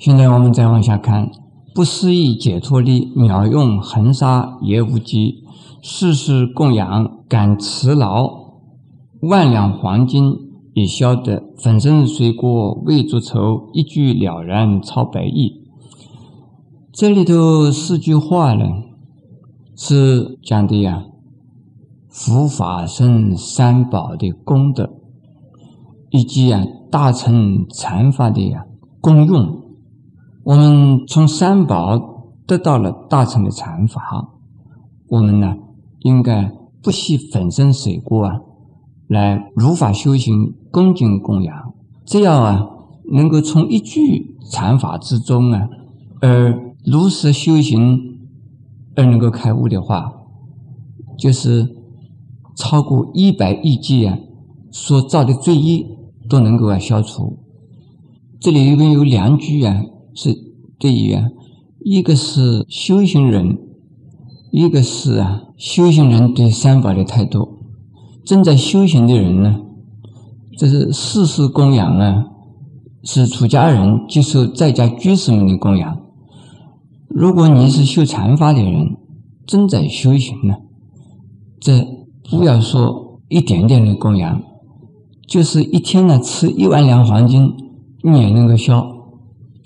现在我们再往下看，不思议解脱力，妙用恒沙也无极，世世供养感持劳，万两黄金也消得粉身碎骨未足愁，一句了然超百亿。这里头四句话呢，是讲的呀，佛法僧三宝的功德，以及呀大乘禅法的呀功用。我们从三宝得到了大乘的禅法，我们呢应该不惜粉身碎骨啊，来如法修行，恭敬供养。只要啊能够从一句禅法之中啊，而如实修行，而能够开悟的话，就是超过一百亿劫啊所造的罪业都能够啊消除。这里一共有两句啊。是对于啊，一个是修行人，一个是啊修行人对三宝的态度。正在修行的人呢，这是世事供养啊，是出家人接受在家居士们的供养。如果你是修禅法的人，正在修行呢，这不要说一点点的供养，就是一天呢吃一万两黄金，你也能够消。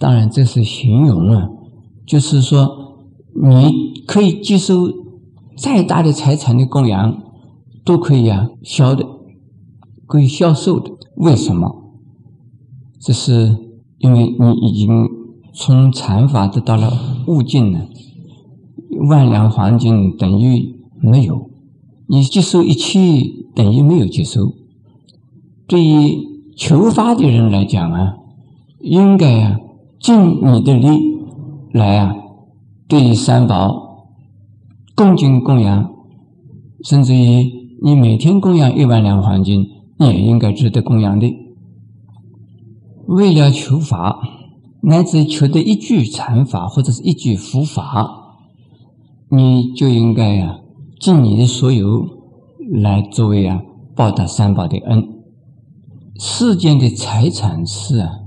当然，这是形容啊，就是说，你可以接受再大的财产的供养，都可以啊销的，可以销售的。为什么？这是因为你已经从禅法得到了悟境了。万两黄金等于没有，你接受一切等于没有接受。对于求法的人来讲啊，应该啊。尽你的力来啊，对三宝恭敬供养，甚至于你每天供养一万两黄金，也应该值得供养的。为了求法，乃至求得一句禅法或者是一句佛法，你就应该呀尽你的所有来作为啊报答三宝的恩。世间的财产是啊。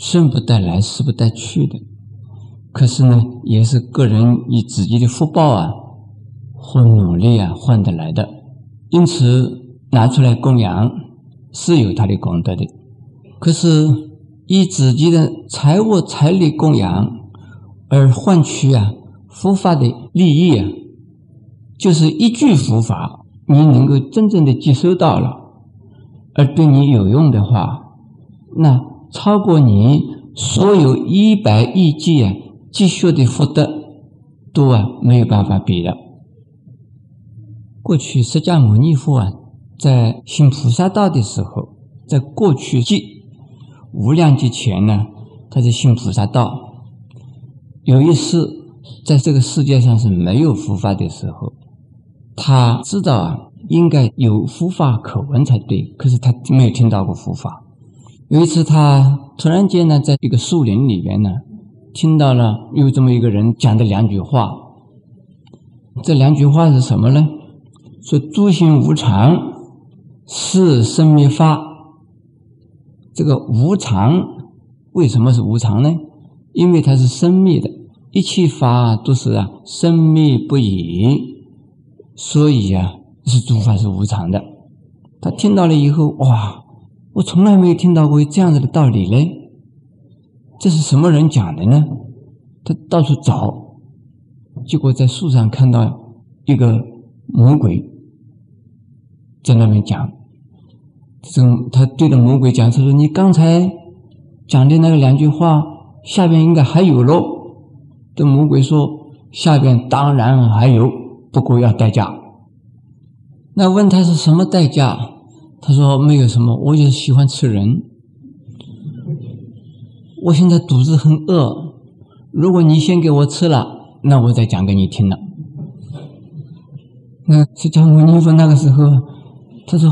生不带来，死不带去的。可是呢，也是个人以自己的福报啊，或努力啊换得来的。因此，拿出来供养是有他的功德的。可是，以自己的财物财力供养而换取啊佛法的利益啊，就是一句佛法，你能够真正的接收到了，而对你有用的话，那。超过你所有一百亿计啊积蓄的福德，都啊没有办法比的。过去释迦牟尼佛啊，在行菩萨道的时候，在过去即无量劫前呢，他在行菩萨道。有一次，在这个世界上是没有佛法的时候，他知道啊，应该有佛法可闻才对，可是他没有听到过佛法。有一次，他突然间呢，在一个树林里边呢，听到了有这么一个人讲的两句话。这两句话是什么呢？说诸行无常，是生灭法。这个无常为什么是无常呢？因为它是生灭的，一切法都是啊生灭不已，所以啊是诸法是无常的。他听到了以后，哇！我从来没有听到过这样子的道理嘞，这是什么人讲的呢？他到处找，结果在树上看到一个魔鬼在那边讲，这他对着魔鬼讲，他说：“你刚才讲的那个两句话，下边应该还有喽。”这魔鬼说：“下边当然还有，不过要代价。”那问他是什么代价？他说：“没有什么，我就是喜欢吃人。我现在肚子很饿，如果你先给我吃了，那我再讲给你听了。”那释迦牟尼佛那个时候，他说：“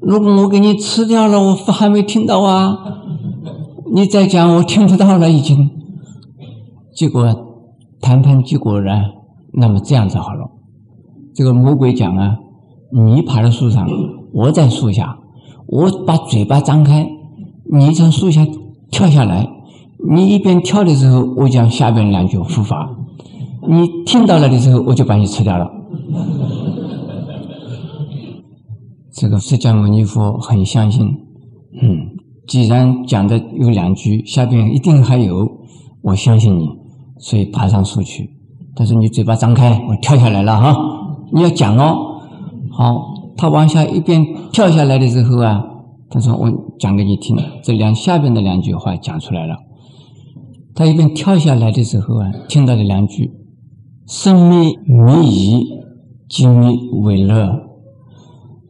如果我给你吃掉了，我还没听到啊，你再讲，我听不到了已经。”结果谈判结果呢？那么这样子好了，这个魔鬼讲啊，你爬到树上。我在树下，我把嘴巴张开，你从树下跳下来，你一边跳的时候，我讲下边两句护法；你听到了的时候，我就把你吃掉了。这个释迦牟尼佛很相信，嗯，既然讲的有两句，下边一定还有，我相信你，所以爬上树去。他说：“你嘴巴张开，我跳下来了哈，你要讲哦。”好，他往下一边跳下来的时候啊，他说：“我讲给你听，这两下边的两句话讲出来了。”他一边跳下来的时候啊，听到了两句：“生灭灭已，今灭为乐。”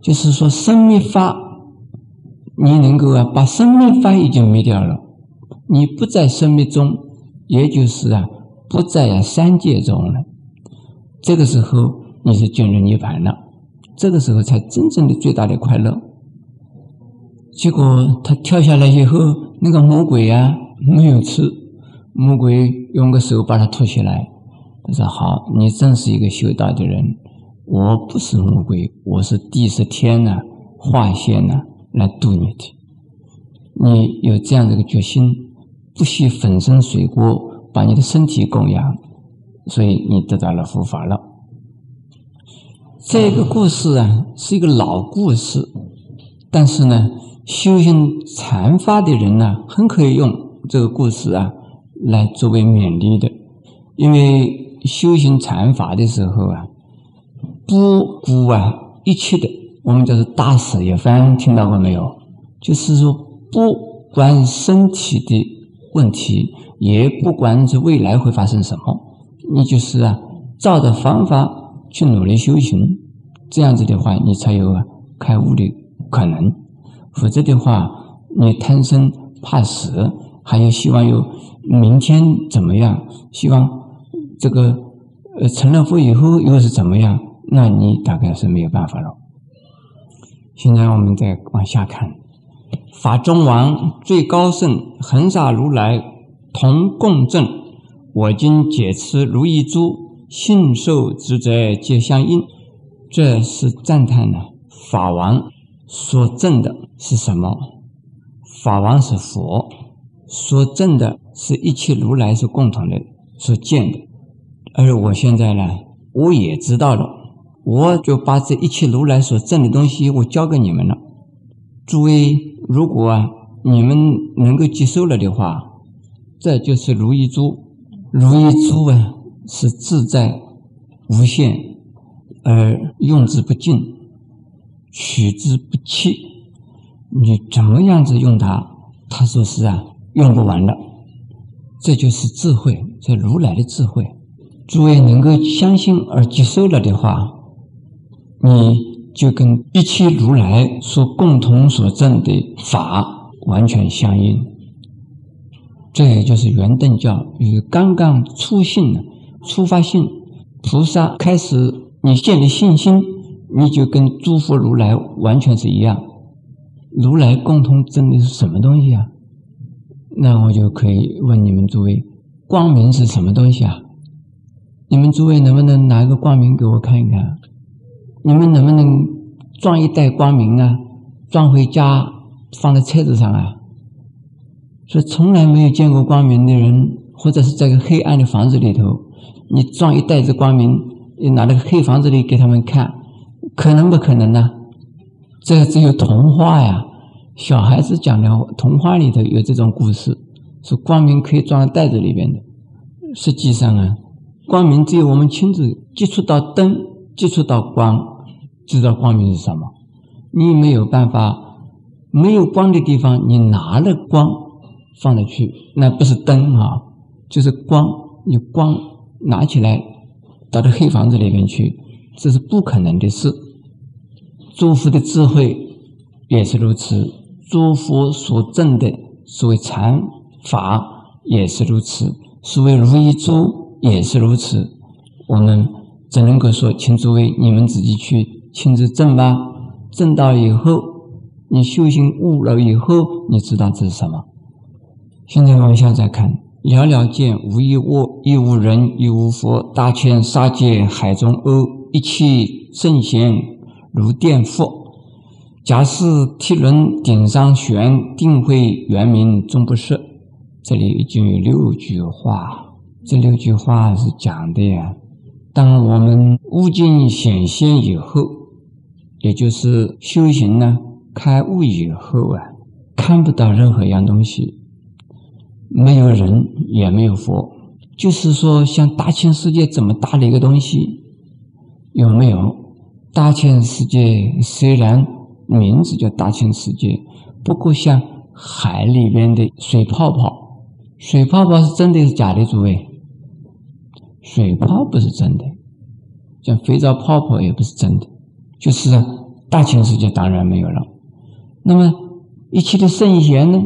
就是说，生灭法，你能够啊，把生灭法已经灭掉了，你不在生灭中，也就是啊，不在啊三界中了。这个时候，你是进入涅槃了，这个时候才真正的最大的快乐。结果他跳下来以后，那个魔鬼啊没有吃，魔鬼用个手把他托起来，他说：“好，你真是一个修道的人。”我不是魔鬼，我是地是天呐，化现呐，来度你的。你有这样的一个决心，不惜粉身碎骨，把你的身体供养，所以你得到了佛法了。这个故事啊，是一个老故事，但是呢，修行禅法的人呢，很可以用这个故事啊，来作为勉励的，因为修行禅法的时候啊。不顾啊一切的，我们叫做大舍一番，听到过没有？就是说，不管身体的问题，也不管这未来会发生什么，你就是啊，照着方法去努力修行，这样子的话，你才有开悟的可能。否则的话，你贪生怕死，还有希望有明天怎么样？希望这个呃成了佛以后又是怎么样？那你大概是没有办法了。现在我们再往下看，法中王最高圣恒沙如来同共振，我今解持如意珠，信受之者皆相应。这是赞叹呢。法王所证的是什么？法王是佛，所证的是一切如来是共同的所见的。而我现在呢，我也知道了。我就把这一切如来所证的东西，我交给你们了。诸位，如果你们能够接受了的话，这就是如意珠。如意珠啊，是自在无限，而用之不尽，取之不弃。你怎么样子用它，他说是啊，用不完的。这就是智慧，这如来的智慧。诸位能够相信而接受了的话。你就跟一切如来所共同所证的法完全相应，这也就是圆顿教与刚刚初信、出发性菩萨开始，你建立信心，你就跟诸佛如来完全是一样。如来共同证的是什么东西啊？那我就可以问你们诸位：光明是什么东西啊？你们诸位能不能拿个光明给我看一看？你们能不能装一袋光明啊？装回家放在车子上啊？所以从来没有见过光明的人，或者是在个黑暗的房子里头，你装一袋子光明，你拿那个黑房子里给他们看，可能不可能呢？这个只有童话呀，小孩子讲的童话里头有这种故事，说光明可以装在袋子里边的。实际上啊，光明只有我们亲自接触到灯，接触到光。知道光明是什么？你没有办法，没有光的地方，你拿了光放了去，那不是灯啊，就是光。你光拿起来到这黑房子里面去，这是不可能的事。诸佛的智慧也是如此，诸佛所证的所谓禅法也是如此，所谓如意珠也是如此。我们只能够说，请诸位你们自己去。亲自证吧，证到以后，你修行悟了以后，你知道这是什么。现在往下再看，寥寥见，无一物，亦无人，亦无佛。大千沙界海中鸥，一切圣贤如电覆。假使天轮顶上悬，定会圆明终不设。这里已经有六句话，这六句话是讲的呀。当我们悟境显现以后，也就是修行呢，开悟以后啊，看不到任何一样东西，没有人也没有佛，就是说，像大千世界这么大的一个东西，有没有？大千世界虽然名字叫大千世界，不过像海里边的水泡泡。水泡泡是真的，是假的？诸位，水泡不是真的，像肥皂泡泡也不是真的，就是大千世界当然没有了。那么一切的圣贤呢？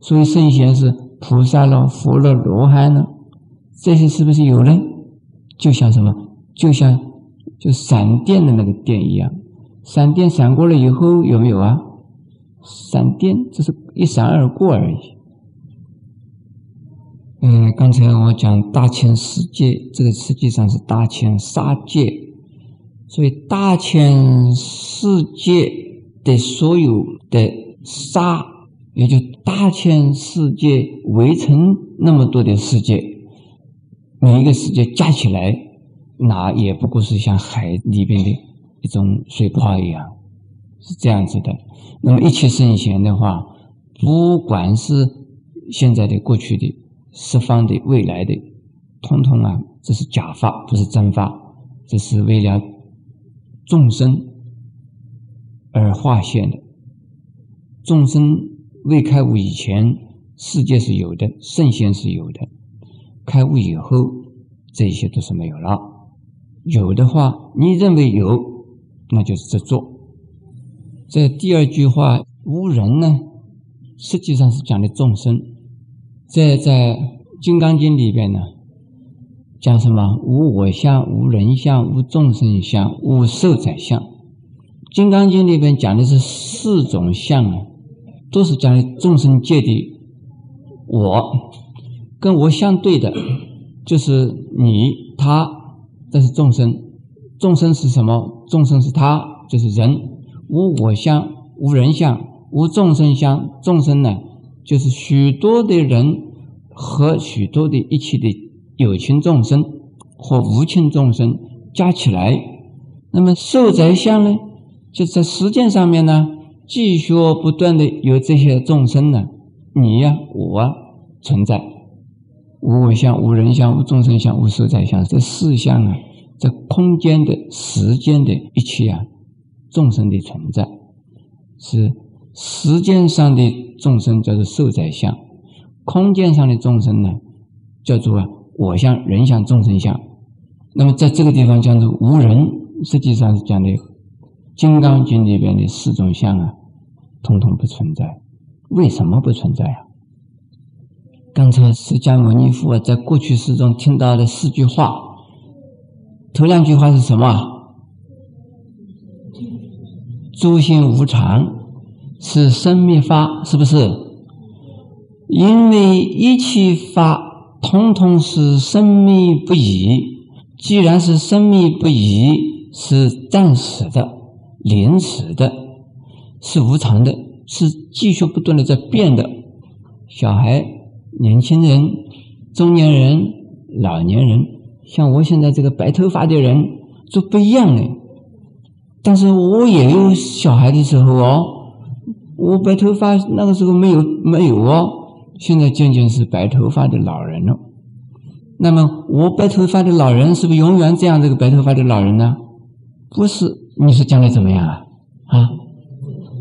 所以圣贤是菩萨了、佛了、罗汉了，这些是不是有呢？就像什么？就像就闪电的那个电一样，闪电闪过了以后有没有啊？闪电只是一闪而过而已。嗯，刚才我讲大千世界，这个实际上是大千沙界，所以大千世界的所有的沙，也就大千世界围成那么多的世界，每一个世界加起来，那也不过是像海里边的一种水泡一样，是这样子的。那么一切圣贤的话，不管是现在的、过去的。十方的、未来的，通通啊，这是假发，不是真发，这是为了众生而化现的。众生未开悟以前，世界是有的，圣贤是有的；开悟以后，这些都是没有了。有的话，你认为有，那就是执着。这第二句话“无人”呢，实际上是讲的众生。在在《金刚经》里边呢，讲什么？无我相，无人相，无众生相，无寿者相。《金刚经》里边讲的是四种相啊，都是讲众生界的我，跟我相对的，就是你他，这是众生。众生是什么？众生是他，就是人。无我相，无人相，无众生相。众生呢？就是许多的人和许多的一切的有情众生或无情众生加起来，那么受在相呢？就在实践上面呢，继续不断的有这些众生呢，你呀，我啊存在，无我相、无人相、无众生相、无受在相，这四相啊，在空间的时间的一切啊，众生的存在是。时间上的众生叫做受在相，空间上的众生呢，叫做啊我相、人相、众生相。那么在这个地方讲的无人，实际上是讲的《金刚经》里边的四种相啊，统统不存在。为什么不存在啊？刚才释迦牟尼佛在过去世中听到的四句话，头两句话是什么？诸心无常。是生灭法，是不是？因为一切法通通是生灭不已。既然是生灭不已，是暂时的、临时的，是无常的，是继续不断的在变的。小孩、年轻人、中年人、老年人，像我现在这个白头发的人，都不一样嘞。但是我也有小孩的时候哦。我白头发那个时候没有没有哦，现在渐渐是白头发的老人了。那么我白头发的老人是不是永远这样这个白头发的老人呢？不是，你说将来怎么样啊？啊？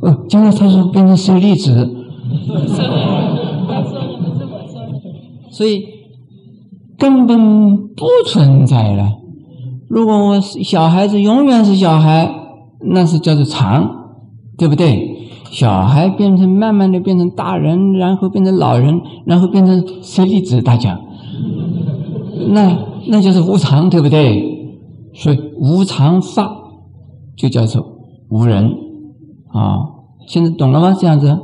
哦，将来他说变成舍利子。所以根本不存在了。如果我小孩子永远是小孩，那是叫做常，对不对？小孩变成慢慢的变成大人，然后变成老人，然后变成舍利子大家，那那就是无常，对不对？所以无常法就叫做无人啊。现在懂了吗？这样子，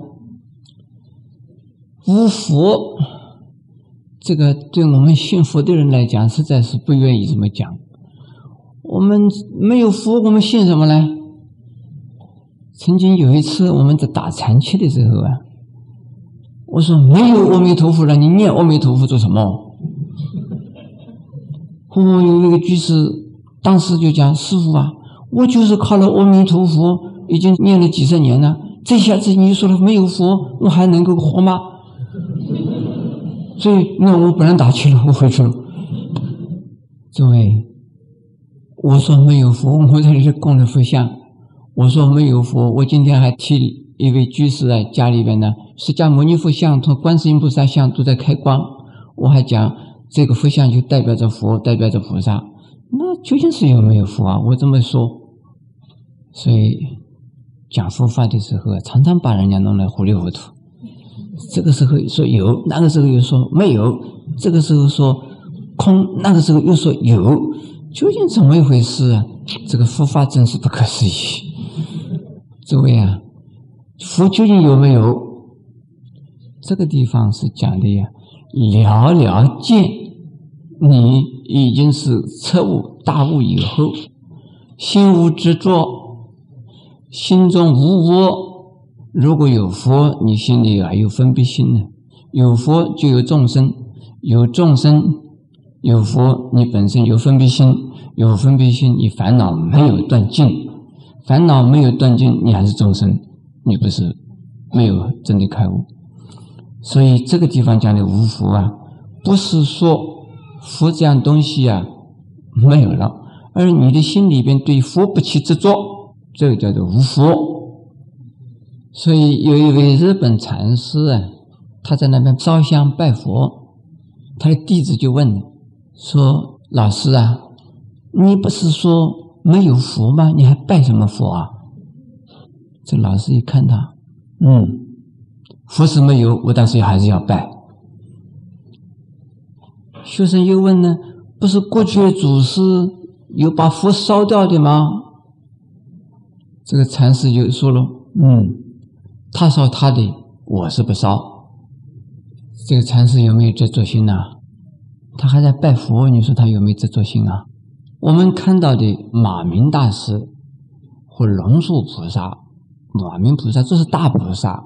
无佛，这个对我们信佛的人来讲，实在是不愿意这么讲。我们没有佛，我们信什么呢？曾经有一次，我们在打禅期的时候啊，我说没有阿弥陀佛了，你念阿弥陀佛做什么？哦，有一个居士当时就讲：“师傅啊，我就是靠了阿弥陀佛，已经念了几十年了。这下子你说了没有佛，我还能够活吗？” 所以，那我不能打气了，我回去了。诸位，我说没有佛，我这里是供着佛像。我说没有佛，我今天还替一位居士啊，家里边呢，释迦牟尼佛像、同观世音菩萨像都在开光。我还讲这个佛像就代表着佛，代表着菩萨。那究竟是有没有福啊？我这么说，所以讲佛法的时候，常常把人家弄得糊里糊涂。这个时候说有，那个时候又说没有；这个时候说空，那个时候又说有，究竟怎么一回事啊？这个佛法真是不可思议。诸位啊，佛究竟有没有？这个地方是讲的呀，了了见，你已经是彻悟大悟以后，心无执着，心中无我。如果有佛，你心里还有分别心呢。有佛就有众生，有众生有佛，你本身有分别心，有分别心，你烦恼没有断尽。烦恼没有断尽，你还是众生，你不是没有真的开悟。所以这个地方讲的无福啊，不是说福这样东西啊没有了，而你的心里边对佛不起执着，这个叫做无福。所以有一位日本禅师啊，他在那边烧香拜佛，他的弟子就问说：“老师啊，你不是说？”没有佛吗？你还拜什么佛啊？这老师一看他，嗯，佛是没有，我但是还是要拜。学生又问呢，不是过去的祖师有把佛烧掉的吗？这个禅师就说了，嗯，他烧他的，我是不烧。这个禅师有没有执着心呢？他还在拜佛，你说他有没有执着心啊？我们看到的马明大师和龙树菩萨、马明菩萨，这是大菩萨，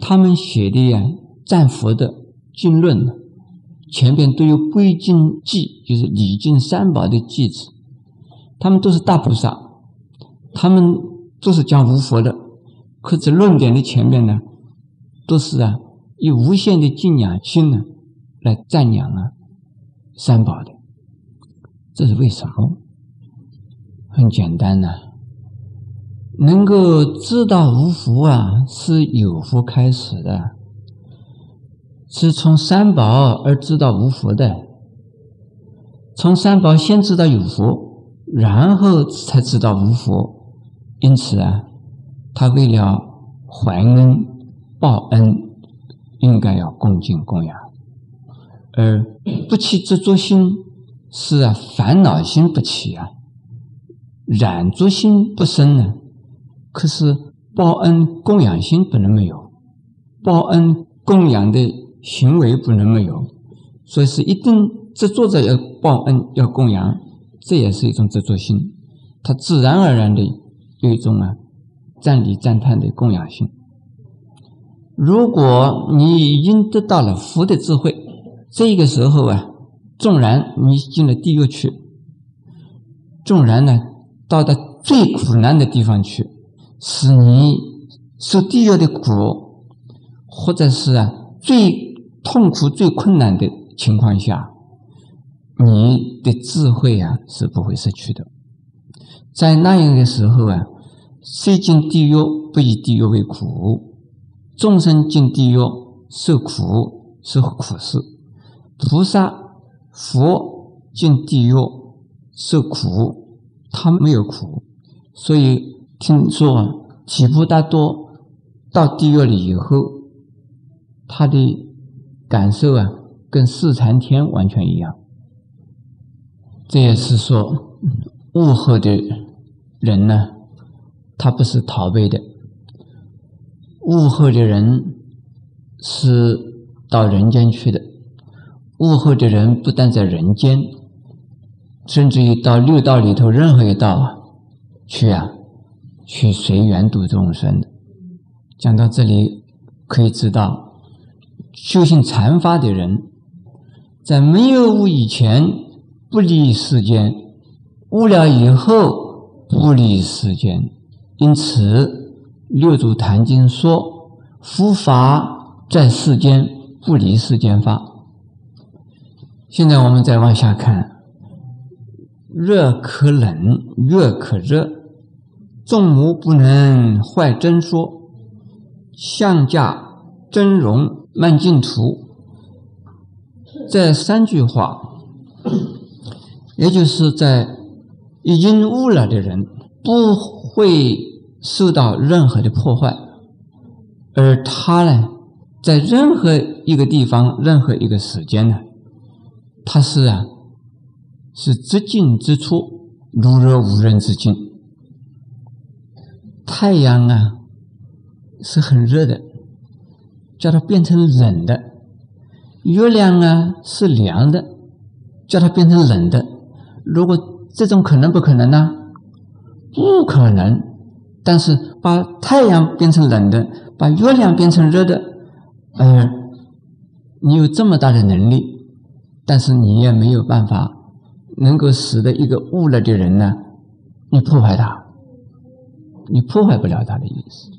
他们写的呀赞佛的经论，前边都有归经记，就是礼敬三宝的记子。他们都是大菩萨，他们都是讲无佛的，可是论点的前面呢，都是啊以无限的敬仰心呢来赞扬啊三宝的。这是为什么？很简单呐，能够知道无福啊，是有福开始的，是从三宝而知道无福的。从三宝先知道有福，然后才知道无福。因此啊，他为了还恩报恩，应该要恭敬供养，而不起执着心。是啊，烦恼心不起啊，染着心不生呢。可是报恩供养心不能没有，报恩供养的行为不能没有，所以是一定执着着要报恩要供养，这也是一种执着心，它自然而然的有一种啊赞礼赞叹的供养心。如果你已经得到了福的智慧，这个时候啊。纵然你进了地狱去，纵然呢到达最苦难的地方去，使你受地狱的苦，或者是啊最痛苦、最困难的情况下，你的智慧啊是不会失去的。在那样的时候啊，虽进地狱不以地狱为苦，众生进地狱受苦是苦事，菩萨。佛进地狱受苦，他没有苦，所以听说啊提婆达多到地狱里以后，他的感受啊，跟四禅天完全一样。这也是说，悟后的人呢，他不是逃避的，悟后的人是到人间去的。悟后的人不但在人间，甚至于到六道里头任何一道啊去啊，去随缘度众生。讲到这里，可以知道修行禅法的人，在没有悟以前不离世间，悟了以后不离世间。因此，六祖坛经说：“佛法在世间，不离世间法。”现在我们再往下看：热可冷，热可热，众魔不能坏真说，相架真容。慢镜图这三句话，也就是在已经悟了的人不会受到任何的破坏，而他呢，在任何一个地方、任何一个时间呢，他是啊，是直进之处，如若无人之境。太阳啊，是很热的。叫它变成冷的，月亮啊是凉的，叫它变成冷的。如果这种可能不可能呢？不可能。但是把太阳变成冷的，把月亮变成热的，呃，你有这么大的能力，但是你也没有办法能够使得一个悟了的人呢，你破坏他，你破坏不了他的意思。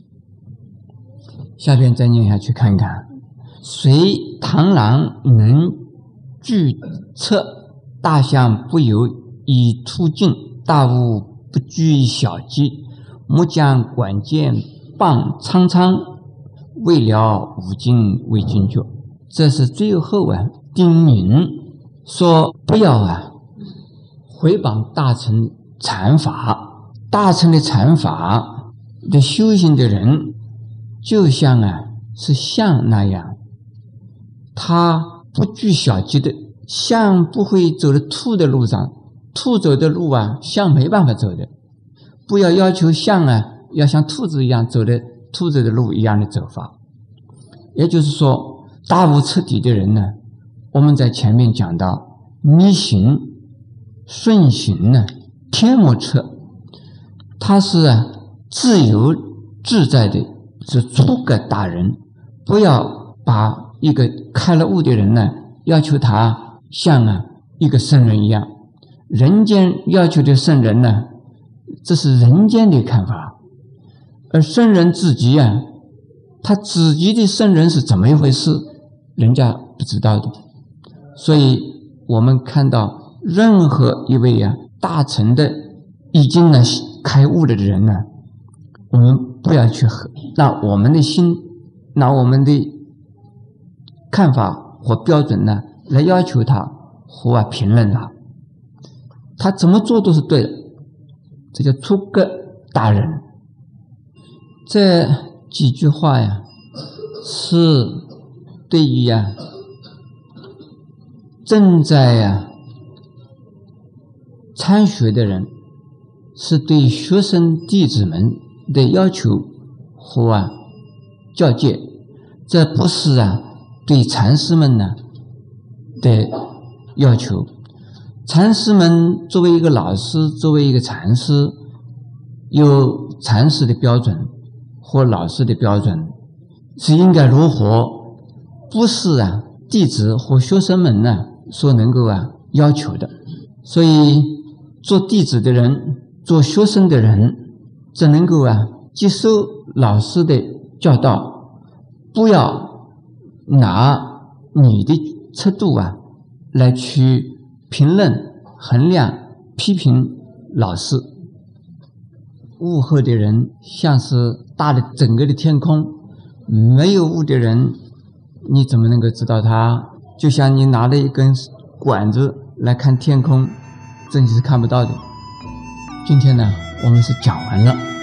下边再念下去看看，随螳螂能拒策，大象不由以突进，大物不拘小机，木匠管剑棒苍苍，未了五经为君觉。这是最后啊，叮咛说不要啊，回谤大臣禅法，大臣的禅法的修行的人。就像啊，是象那样，它不拘小节的，象不会走的兔的路上，兔走的路啊，象没办法走的。不要要求象啊，要像兔子一样走的兔子的路一样的走法。也就是说，大悟彻底的人呢，我们在前面讲到逆行、顺行呢，天魔测，他是自由自在的。是出格打人，不要把一个开了悟的人呢，要求他像啊一个圣人一样。人间要求的圣人呢，这是人间的看法，而圣人自己啊，他自己的圣人是怎么一回事，人家不知道的。所以我们看到任何一位啊大成的已经呢开悟了的人呢，我们。不要去和拿我们的心，拿我们的看法和标准呢来要求他或啊评论他，他怎么做都是对的，这叫出格大人。这几句话呀，是对于呀正在呀参学的人，是对学生弟子们。的要求和啊教诫，这不是啊对禅师们呢的要求。禅师们作为一个老师，作为一个禅师，有禅师的标准或老师的标准，是应该如何？不是啊弟子和学生们呢所能够啊要求的。所以做弟子的人，做学生的人。只能够啊接受老师的教导，不要拿你的尺度啊来去评论、衡量、批评老师。悟后的人像是大的整个的天空，没有悟的人，你怎么能够知道他？就像你拿了一根管子来看天空，这你是看不到的。今天呢，我们是讲完了。